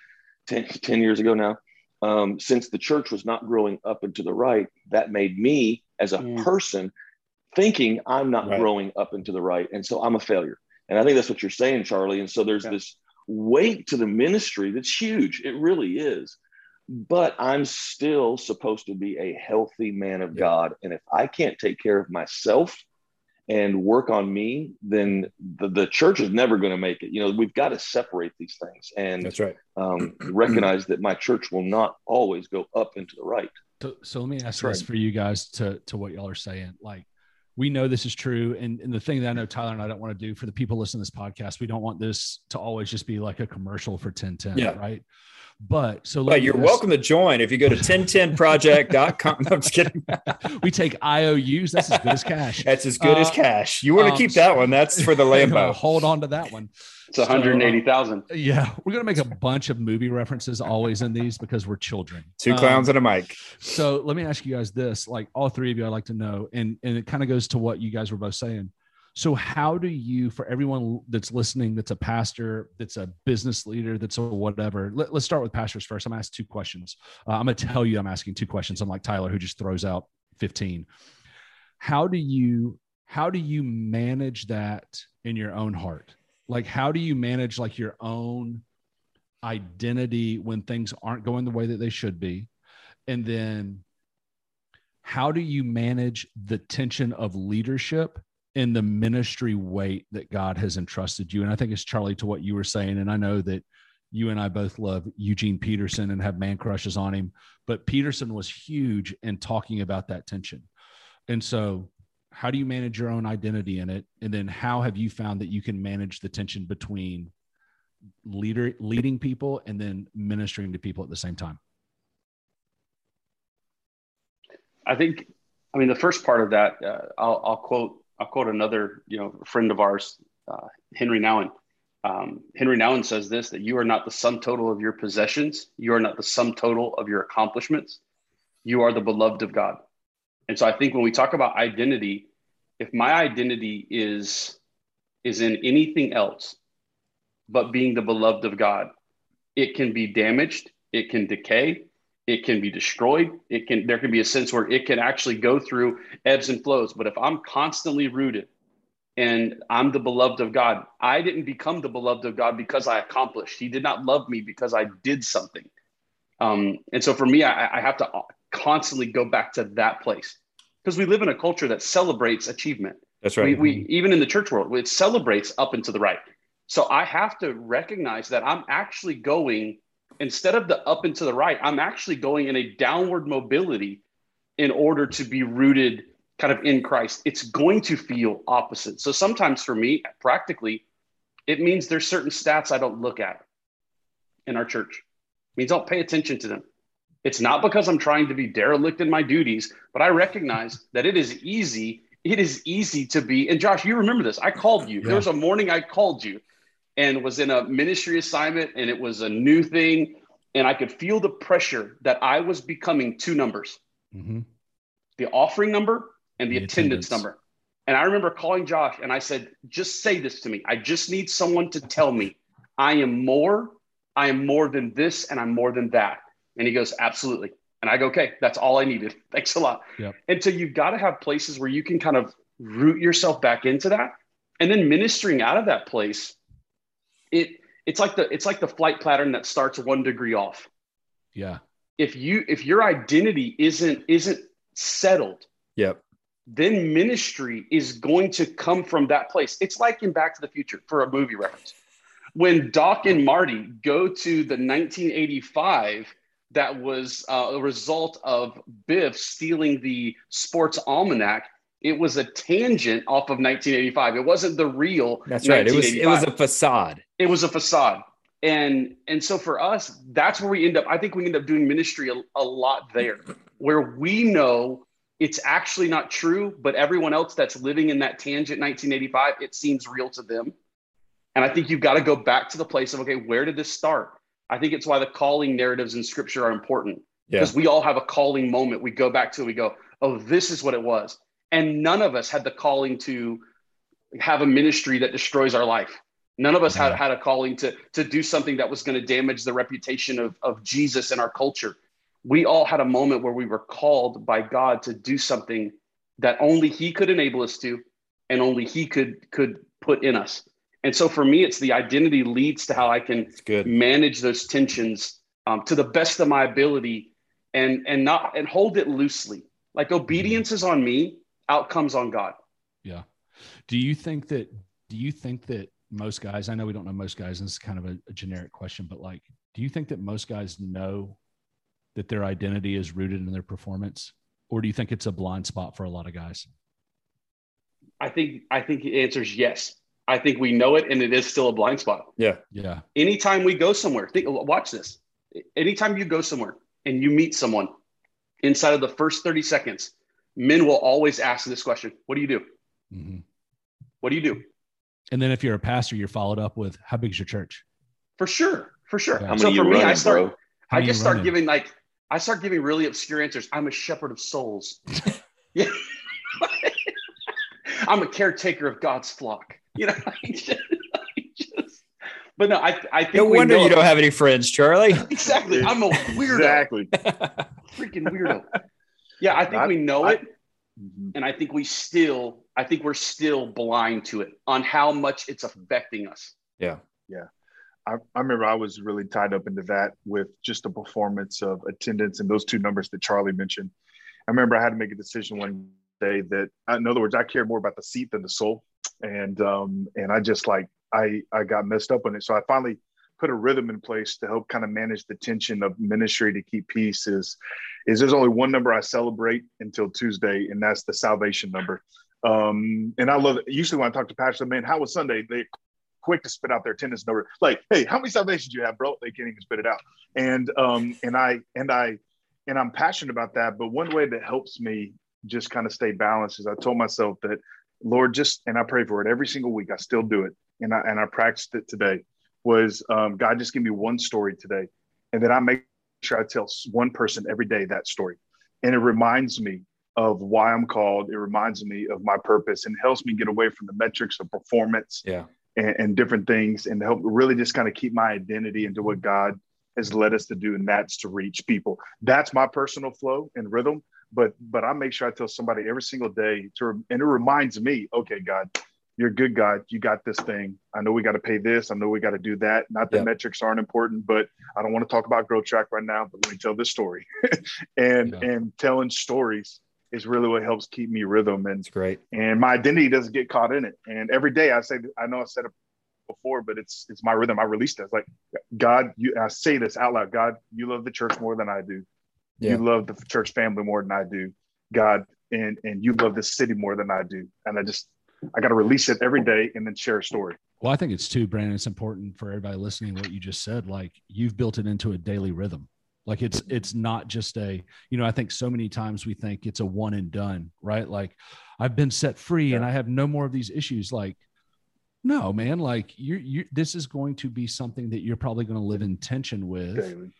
10, 10 years ago now. Um, since the church was not growing up and to the right, that made me as a mm. person thinking I'm not right. growing up and to the right. And so I'm a failure. And I think that's what you're saying, Charlie. And so there's yeah. this weight to the ministry that's huge. It really is but I'm still supposed to be a healthy man of yeah. God. And if I can't take care of myself and work on me, then the, the church is never going to make it. You know, we've got to separate these things and that's right. Um, recognize that my church will not always go up into the right. So, so let me ask this for you guys to, to what y'all are saying. Like we know this is true. And, and the thing that I know Tyler and I don't want to do for the people listening to this podcast, we don't want this to always just be like a commercial for 1010, Yeah. right? But so But you're this- welcome to join if you go to 1010project.com. No, I'm just kidding. We take IOUs. That's as good as cash. That's as good as Uh, cash. You want to um, keep that one. That's for the Lambo. Hold on to that one. It's 180,000. Yeah, we're gonna make a bunch of movie references always in these because we're children. Two Um, clowns and a mic. So let me ask you guys this: like all three of you, I'd like to know, and and it kind of goes to what you guys were both saying. So how do you, for everyone that's listening, that's a pastor, that's a business leader, that's a whatever? Let, us start with pastors first. I'm gonna ask two questions. Uh, I'm gonna tell you I'm asking two questions. I'm like Tyler, who just throws out 15. How do you how do you manage that in your own heart? Like how do you manage like your own identity when things aren't going the way that they should be? And then how do you manage the tension of leadership and the ministry weight that God has entrusted you? And I think it's Charlie to what you were saying. And I know that you and I both love Eugene Peterson and have man crushes on him, but Peterson was huge in talking about that tension. And so, how do you manage your own identity in it? And then, how have you found that you can manage the tension between leader leading people and then ministering to people at the same time? I think, I mean, the first part of that, uh, I'll, I'll quote, I'll quote another, you know, friend of ours, uh, Henri Nouwen. Um, Henri Nouwen says this: that you are not the sum total of your possessions, you are not the sum total of your accomplishments. You are the beloved of God. And so, I think when we talk about identity, if my identity is is in anything else but being the beloved of God, it can be damaged, it can decay, it can be destroyed. It can there can be a sense where it can actually go through ebbs and flows. But if i'm constantly rooted and i'm the beloved of god i didn't become the beloved of god because i accomplished. He did not love me because i did something. Um, and so for me I, I have to constantly go back to that place because we live in a culture that celebrates achievement. That's we, right. we even in the church world it celebrates up and to the right. So i have to recognize that i'm actually going instead of the up and to the right i'm actually going in a downward mobility in order to be rooted kind of in christ. It's going to feel opposite. So sometimes for me practically it means there's certain stats i don't look at in our church. It means i'll pay attention to them. It's not because i'm trying to be derelict in my duties but i recognize that it is easy it is easy to be and josh you remember this. I called you. Yeah. there was a morning i called you and was in a ministry assignment and it was a new thing and i could feel the pressure that i was becoming two numbers Mm-hmm. the offering number and the, The attendance. attendance. number and i remember calling josh and i said just say this to me i just need someone to tell me i am more i am more than this and i'm more than that and he goes absolutely and i go okay that's all i needed thanks a lot Yep. and so you've got to have places where you can kind of root yourself back into that and then ministering out of that place it it's like the it's like the flight pattern that starts one degree off Yeah. if you if your identity isn't isn't settled Yep. then ministry is going to come from that place it's like in back to the future for a movie reference when doc and marty go to the 1985 that was uh, a result of biff stealing the sports almanac it was a tangent off of 1985 it wasn't the real That's right. It was it was a facade. it was a facade. And and so for us that's where we end up i think we end up doing ministry a, a lot there where we know it's actually not true but everyone else that's living in that tangent 1985 it seems real to them. And i think you've got to go back to the place of okay where did this start? I think it's why the calling narratives in scripture are important. Yeah. because we all have a calling moment. We go back to we go oh this is what it was and none of us had the calling to have a ministry that destroys our life. None of us had, had a calling to to do something that was going to damage the reputation of, of jesus in our culture. We all had a moment where we were called by god to do something that only he could enable us to and only he could could put in us. And so for me it's the identity leads to how i can manage those tensions um, to the best of my ability and and not and hold it loosely. Like obedience is on me outcomes on god Yeah. Do you think that, do you think that most guys, I know we don't know most guys, and this is kind of a, a generic question, but like, do you think that most guys know that their identity is rooted in their performance? Or do you think it's a blind spot for a lot of guys? I think I think the answer is yes. I think we know it, and it is still a blind spot. Yeah. Yeah. Anytime we go somewhere, think, watch this. Anytime you go somewhere and you meet someone, inside of the first thirty seconds, men will always ask this question: What do you do? hmm What do you do? And then if you're a pastor, you're followed up with, "How big's your church?" For sure, for sure. Yeah. How so for you me, I start. bro? I you just start giving like I start giving really obscure answers. I'm a shepherd of souls. yeah. I'm a caretaker of God's flock. You know, I just, I just- but no, I, I think No we wonder know- you don't have any friends, Charlie. exactly. I'm a weirdo, Exactly. freaking weirdo. Yeah, I think I- we know I- it, and I think we still, I think we're still blind to it on how much it's affecting us. Yeah. Yeah. I, I remember I was really tied up into that with just the performance of attendance and those two numbers that Charlie mentioned. I remember I had to make a decision one day that, in other words, I cared more about the seat than the soul, and um, and I just like I I got messed up on it. So I finally put a rhythm in place to help kind of manage the tension of ministry to keep peace. Is is there's only one number I celebrate until Tuesday, and that's the salvation number. Um, and I love it. Usually when I talk to pastors, man, how was Sunday? They quick to spit out their attendance number. Like, hey, how many salvations you have, bro? They can't even spit it out. And um, and I and I and I'm passionate about that. But one way that helps me just kind of stay balanced is I told myself that, Lord, just and I pray for it every single week. I still do it, and I and I practiced it today. Was um, God just give me one story today, and then I make sure I tell one person every day that story, and it reminds me of why I'm called. It reminds me of my purpose, and helps me get away from the metrics of performance Yeah. and, and different things and help really just kind of keep my identity into what God has led us to do, and that's to reach people. That's my personal flow and rhythm. But but I make sure I tell somebody every single day to, and it reminds me, okay, God, you're a good God. You got this thing. I know we got to pay this. I know we got to do that. Not that Yeah. metrics aren't important, but I don't want to talk about growth track right now. But let me tell this story, and Yeah. and telling stories is really what helps keep me rhythm and It's great. and my identity doesn't get caught in it. And every day I say, I know I said it before, but it's it's my rhythm. I released it. It's like God, you. I say this out loud. God, you love the church more than I do. Yeah. You love the church family more than I do. God, and and you love this city more than I do. And I just I got to release it every day and then share a story. Well, I think it's too, Brandon. It's important for everybody listening what you just said. Like you've built it into a daily rhythm. Like it's it's not just a, you know, I think so many times we think it's a one and done, right? Like I've been set free and I have no more of these issues. Like, no, man, like you you this is going to be something that you're probably going to live in tension with. Daily.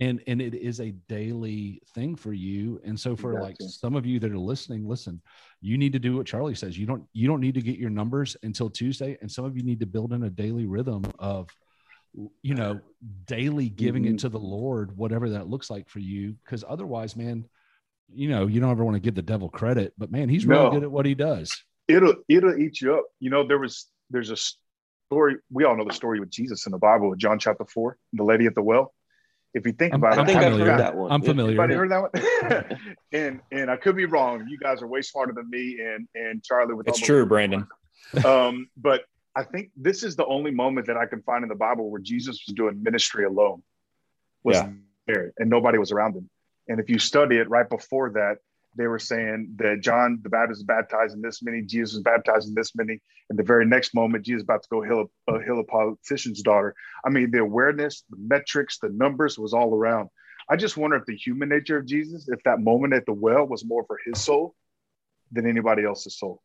and and it is a daily thing for you and so for like some of you that are listening listen you need to do what charlie says you don't you don't need to get your numbers until tuesday and some of you need to build in a daily rhythm of you know daily giving Mhm. it to the lord whatever that looks like for you because otherwise man you know you don't ever want to give the devil credit but man he's really No. good at what he does It'll it'll eat you up. You know, there was there's a story. We all know the story with Jesus in the Bible, John chapter four, the lady at the well. If you think I'm- about I it, think I've familiar. heard that one. i'm familiar Anybody heard that one? and and I could be wrong. You guys are way smarter than me and and Charlie with It's all the- true, Brandon. Um, but I think this is the only moment that I can find in the Bible where Jesus was doing ministry alone. Was Yeah. there and nobody was around him. And if you study it right before that, they were saying that John the Baptist is baptizing this many, Jesus is baptizing this many, and the very next moment, Jesus is about to go heal a, uh, heal a politician's daughter. I mean, the awareness, the metrics, the numbers was all around. I just wonder if the human nature of Jesus, if that moment at the well was more for his soul than anybody else's soul.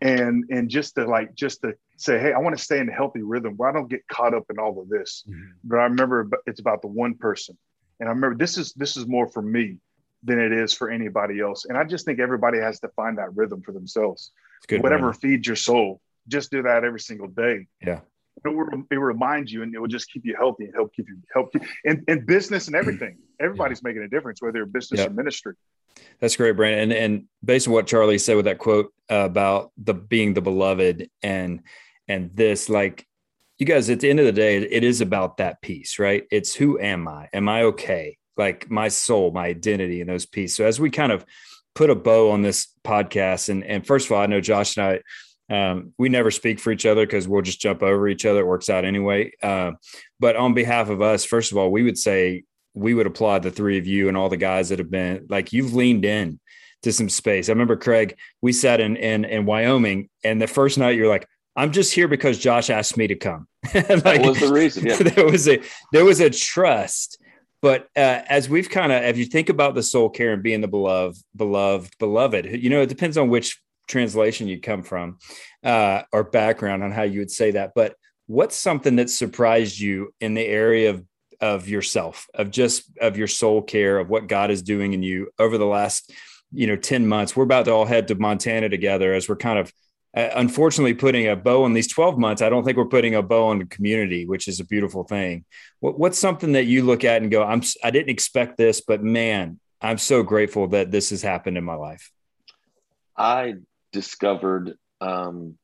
And and just to like just to say, hey, I want to stay in a healthy rhythm where I don't get caught up in all of this. But I remember it's about the one person. And I remember this is this is more for me than it is for anybody else. And I just think everybody has to find that rhythm for themselves. It's good. Whatever feeds your soul, just do that every single day. Yeah. It will, it will remind you and it will just keep you healthy and help keep you help you in, in business and everything. Everybody's making a difference, whether you're business Yeah. or ministry. That's great, Brandon. And, and based on what Charlie said with that quote uh, about the being the beloved and and this, like you guys, at the end of the day, it is about that piece, right? It's who am I? Am I okay? Like my soul, my identity, and those pieces. So as we kind of put a bow on this podcast, and and first of all, I know Josh and I. Um, we never speak for each other because we'll just jump over each other. It works out anyway. Uh, but on behalf of us, first of all, we would say we would applaud the three of you and all the guys that have been like you've leaned in to some space. I remember Craig, we sat in in, in Wyoming, and the first night you're like, I'm just here because Josh asked me to come. like, that was the reason. Yeah. there was a there was a trust. But uh, as we've kind of, if you think about the soul care and being the beloved, beloved, beloved, you know, it depends on which translation you come from uh, or background on how you would say that. But what's something that surprised you in the area of of yourself, of just of your soul care, of what God is doing in you over the last, you know, 10 months. We're about to all head to Montana together as we're kind of uh, unfortunately putting a bow on these 12 months. I don't think we're putting a bow on the community, which is a beautiful thing. What, what's something that you look at and go, I'm I didn't expect this, but man, I'm so grateful that this has happened in my life. I discovered um,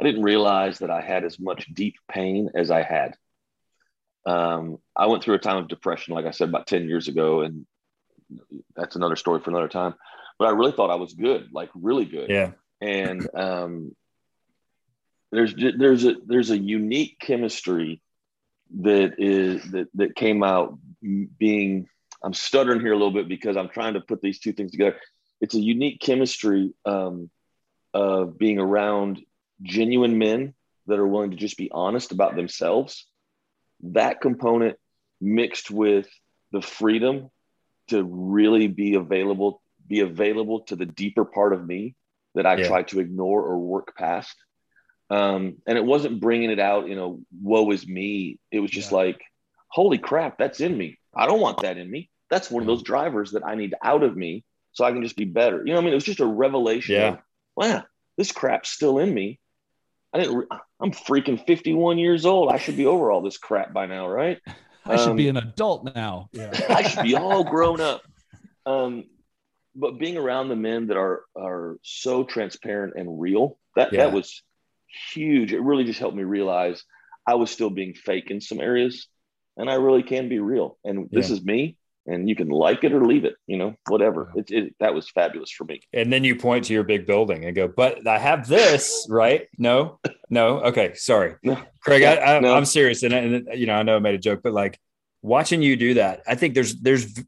I didn't realize that I had as much deep pain as I had. Um, I went through a time of depression, like I said, about 10 years ago. And that's another story for another time. But I really thought I was good, like really good. Yeah. And um, there's there's a there's a unique chemistry that is that that came out being I'm stuttering here a little bit because I'm trying to put these two things together. It's a unique chemistry um, of being around genuine men that are willing to just be honest about themselves, that component mixed with the freedom to really be available, be available to the deeper part of me that I yeah. tried to ignore or work past. Um, and it wasn't bringing it out, you know, woe is me. It was just yeah. like, holy crap, that's in me. I don't want that in me. That's one of those drivers that I need out of me so I can just be better. You know, I mean, it was just a revelation. Yeah. Of, wow, this crap's still in me. I didn't. I'm freaking 51 years old. I should be over all this crap by now, right? I should um, be an adult now. Yeah. I should be all grown up. Um, but being around the men that are are so transparent and real, that yeah. that was huge. It really just helped me realize I was still being fake in some areas, and I really can be real. And this yeah. is me and you can like it or leave it, you know, whatever. It, it, that was fabulous for me. And then you point to your big building and go, but I have this, right? No, no. Okay. Sorry. No. Craig, I, am serious. And, and, you know, I know I made a joke, but like watching you do that, I think there's, there's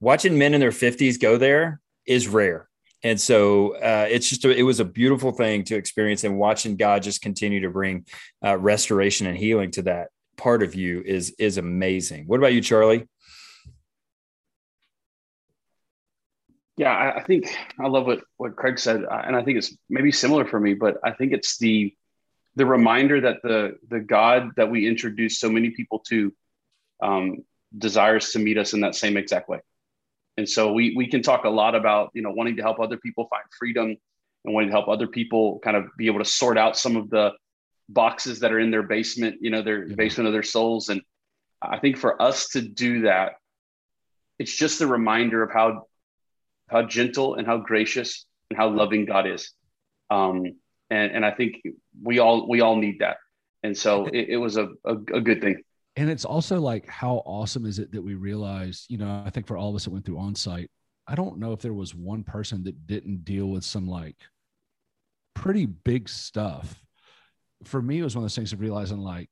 watching men in their fifties go there is rare. And so uh, it's just, a, it was a beautiful thing to experience and watching God just continue to bring uh, restoration and healing to that part of you is, is amazing. What about you, Charlie? Yeah, I, I think I love what what Craig said, uh, and I think it's maybe similar for me, but I think it's the the reminder that the the God that we introduce so many people to um, desires to meet us in that same exact way. And so we we can talk a lot about you know wanting to help other people find freedom and wanting to help other people kind of be able to sort out some of the boxes that are in their basement, you know, their basement of their souls. And I think for us to do that, it's just a reminder of how how gentle and how gracious and how loving God is. Um, and, and I think we all we all need that. And so it, it was a, a, a good thing. And it's also like how awesome is it that we realized you know, I think for all of us that went through on site, I don't know if there was one person that didn't deal with some like pretty big stuff. For me, it was one of those things of realizing like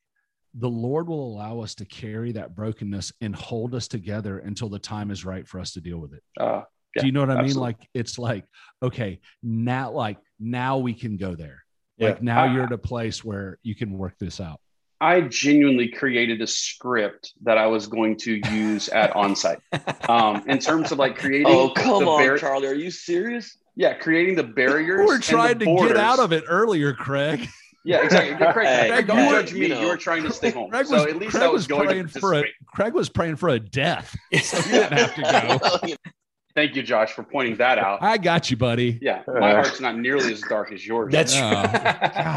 the Lord will allow us to carry that brokenness and hold us together until the time is right for us to deal with it. Uh, yeah, Do you know what I absolutely. mean? Like it's like, okay, now like now we can go there. Yeah. Like now I, you're at a place where you can work this out. I genuinely created a script that I was going to use at onsite. Um, in terms of like creating. Oh come on, bar- Charlie, are you serious? Yeah, creating the barriers. We're trying to get out of it earlier, Craig. Yeah, exactly. Craig, hey, Craig don't judge me. You, know, you were trying to stay home. Craig was, so at least Craig I was, was going praying for a. Craig was praying for a death, so he didn't have to go. Thank you, Josh, for pointing that out. I got you, buddy. Yeah, my heart's not nearly as dark as yours. That's true.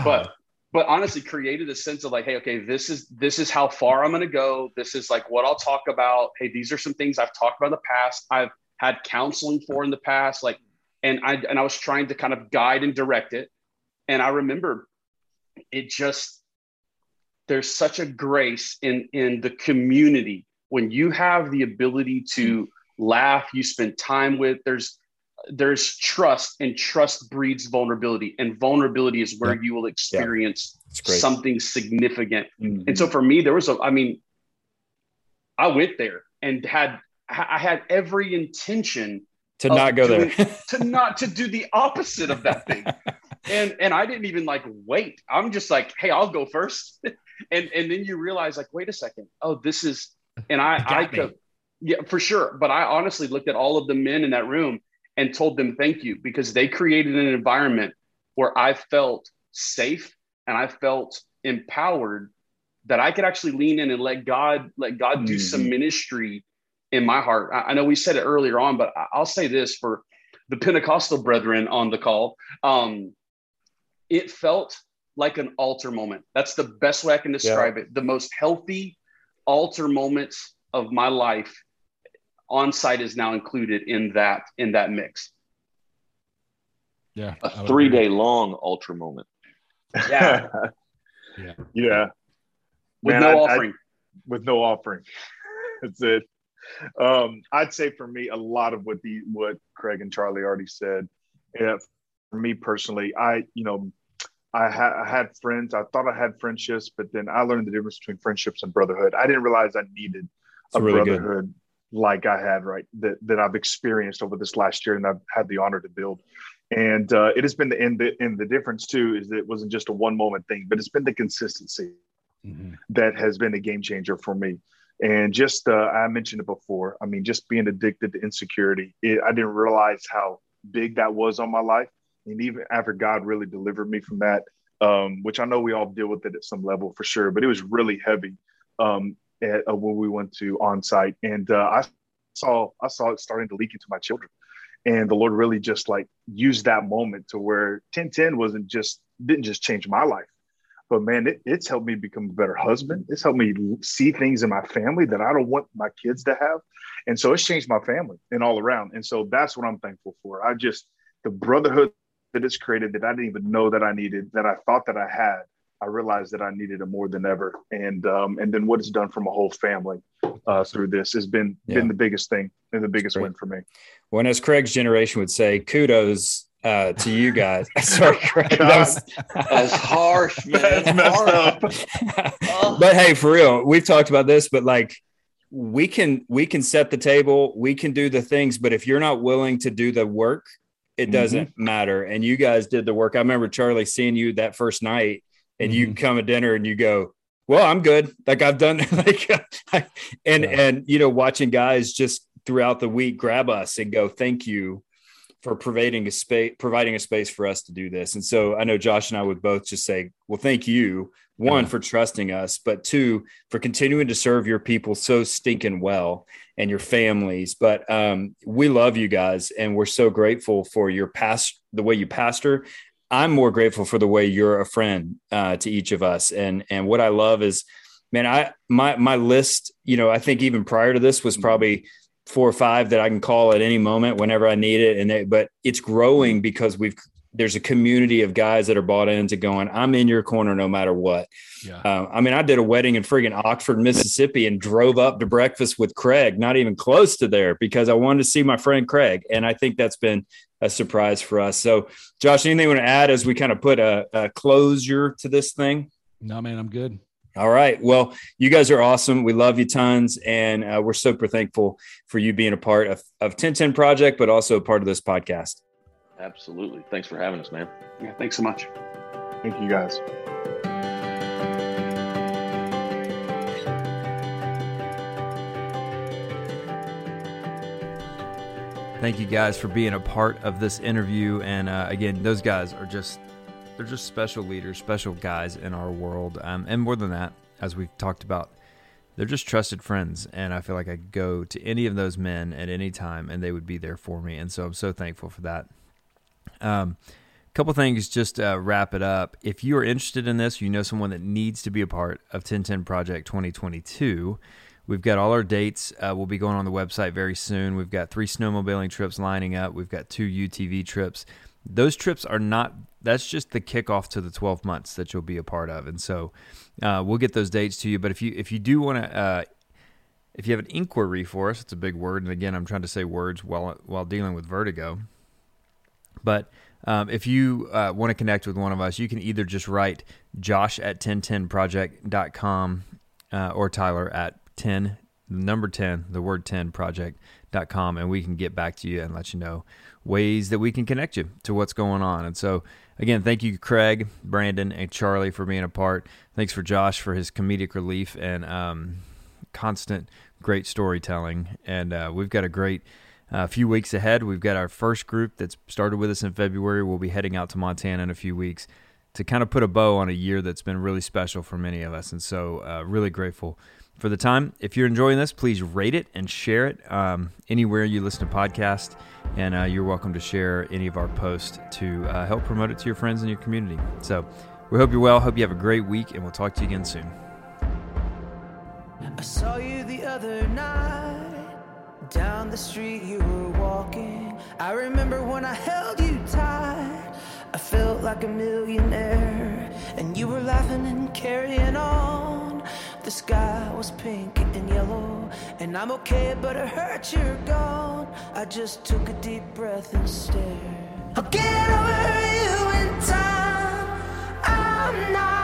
but but honestly, created a sense of like, hey, okay, this is this is how far I'm going to go. This is like what I'll talk about. Hey, these are some things I've talked about in the past. I've had counseling for in the past, like, and I and I was trying to kind of guide and direct it. And I remember it just there's such a grace in in the community when you have the ability to laugh, you spend time with. There's there's trust, and trust breeds vulnerability, and vulnerability is where yeah. you will experience yeah. something significant. Mm-hmm. And so for me, there was a, I mean, I went there and had I had every intention to not go doing, there. to not to do the opposite of that thing. and and I didn't even like wait. I'm just like, hey, I'll go first. and and then you realize like, wait a second. Oh, this is and I I could yeah, for sure. But I honestly looked at all of the men in that room and told them thank you because they created an environment where I felt safe and I felt empowered that I could actually lean in and let God let God do mm-hmm. some ministry in my heart. I, I, know we said it earlier on, but I'll say this for the Pentecostal brethren on the call. Um, it felt like an altar moment. That's the best way I can describe yeah. it. The most healthy altar moments of my life on site is now included in that in that mix. Yeah. A three day long ultra moment. Yeah. yeah. Yeah. With Man, no I, offering. I, with no offering. That's it. Um, I'd say for me, a lot of what the what Craig and Charlie already said. Yeah, for me personally, I you know, I, ha- I had friends. I thought I had friendships, but then I learned the difference between friendships and brotherhood. I didn't realize I needed a really brotherhood good. Like I had right that that I've experienced over this last year, and I've had the honor to build. And uh, it has been the in the in the difference too is that it wasn't just a one moment thing, but it's been the consistency mm-hmm. that has been a game changer for me. And just uh, I mentioned it before. I mean, just being addicted to insecurity, it, I didn't realize how big that was on my life. And even after God really delivered me from that, um, which I know we all deal with it at some level for sure, but it was really heavy um, at, uh, when we went to on site, and uh, I saw I saw it starting to leak into my children. And the lord really just like used that moment to where 1010 wasn't just didn't just change my life. But man it, it's helped me become a better husband. It's helped me see things in my family that i don't want my kids to have. And so it's changed my family and all around. And so that's what i'm thankful for. I just the brotherhood that it's created that i didn't even know that i needed that i thought that i had I realized that I needed it more than ever. And um, and then what it's done for my whole family uh, through this has been yeah. been the biggest thing and the biggest win for me. Well, as Craig's generation would say, kudos uh, to you guys. Sorry, Craig. That was That's harsh, man. That's harsh. but hey, for real, we've talked about this, but like we can we can set the table, we can do the things, but if you're not willing to do the work, it doesn't mm-hmm. matter. And you guys did the work. I remember Charlie seeing you that first night and mm-hmm. you come at dinner and you go, well, I'm good. Like I've done like, and, yeah. and, you know, watching guys just throughout the week grab us and go, thank you for providing a space, providing a space for us to do this. And so I know Josh and I would both just say, well, thank you one yeah. for trusting us, but two for continuing to serve your people so stinking well and your families. But um, we love you guys and we're so grateful for your past, the way you pastor I'm more grateful for the way you're a friend uh, to each of us. And and what I love is, man, I my my list. You know, I think even prior to this was probably four or five that I can call at any moment whenever I need it. And they, but it's growing because we've there's a community of guys that are bought into going, I'm in your corner no matter what. Yeah. Um, I mean, I did a wedding in friggin' Oxford, Mississippi, and drove up to breakfast with Craig, not even close to there, because I wanted to see my friend Craig. And I think that's been a surprise for us. So, Josh, anything you want to add as we kind of put a, a closure to this thing? No, man, I'm good. All right. Well, you guys are awesome. We love you tons. And uh, we're super thankful for you being a part of, of 1010 Project, but also a part of this podcast. Absolutely. Thanks for having us, man. Yeah, thanks so much. Thank you, guys. Thank you guys for being a part of this interview. And uh, again, those guys are just they're just special leaders, special guys in our world. Um, and more than that, as we've talked about, they're just trusted friends. And I feel like I go to any of those men at any time and they would be there for me. And so I'm so thankful for that. Um, couple things just wrap it up. If you are interested in this, you know someone that needs to be a part of 1010 Project 2022. We've got all our dates. Uh, we'll be going on the website very soon. We've got three snowmobiling trips lining up. We've got two UTV trips. Those trips are not. That's just the kickoff to the 12 months that you'll be a part of, and so uh, we'll get those dates to you. But if you if you do want to, uh, if you have an inquiry for us, it's a big word, and again, I'm trying to say words while while dealing with vertigo. But um, if you uh, want to connect with one of us, you can either just write josh at 1010project.com uh, or Tyler at 10 number 10, the word 10 project.com, and we can get back to you and let you know ways that we can connect you to what's going on. And so, again, thank you, Craig, Brandon, and Charlie for being a part. Thanks for Josh for his comedic relief and um, constant great storytelling. And uh, we've got a great a few weeks ahead. We've got our first group that's started with us in February. We'll be heading out to Montana in a few weeks to kind of put a bow on a year that's been really special for many of us. And so, uh, really grateful for the time. If you're enjoying this, please rate it and share it um, anywhere you listen to podcasts. And uh, you're welcome to share any of our posts to uh, help promote it to your friends in your community. So, we hope you're well. Hope you have a great week, and we'll talk to you again soon. Down the street you were walking. I remember when I held you tight. I felt like a millionaire. And you were laughing and carrying on. The sky was pink and yellow. And I'm okay, but it hurts you're gone. I just took a deep breath and stared. I'll get over you in time. I'm not.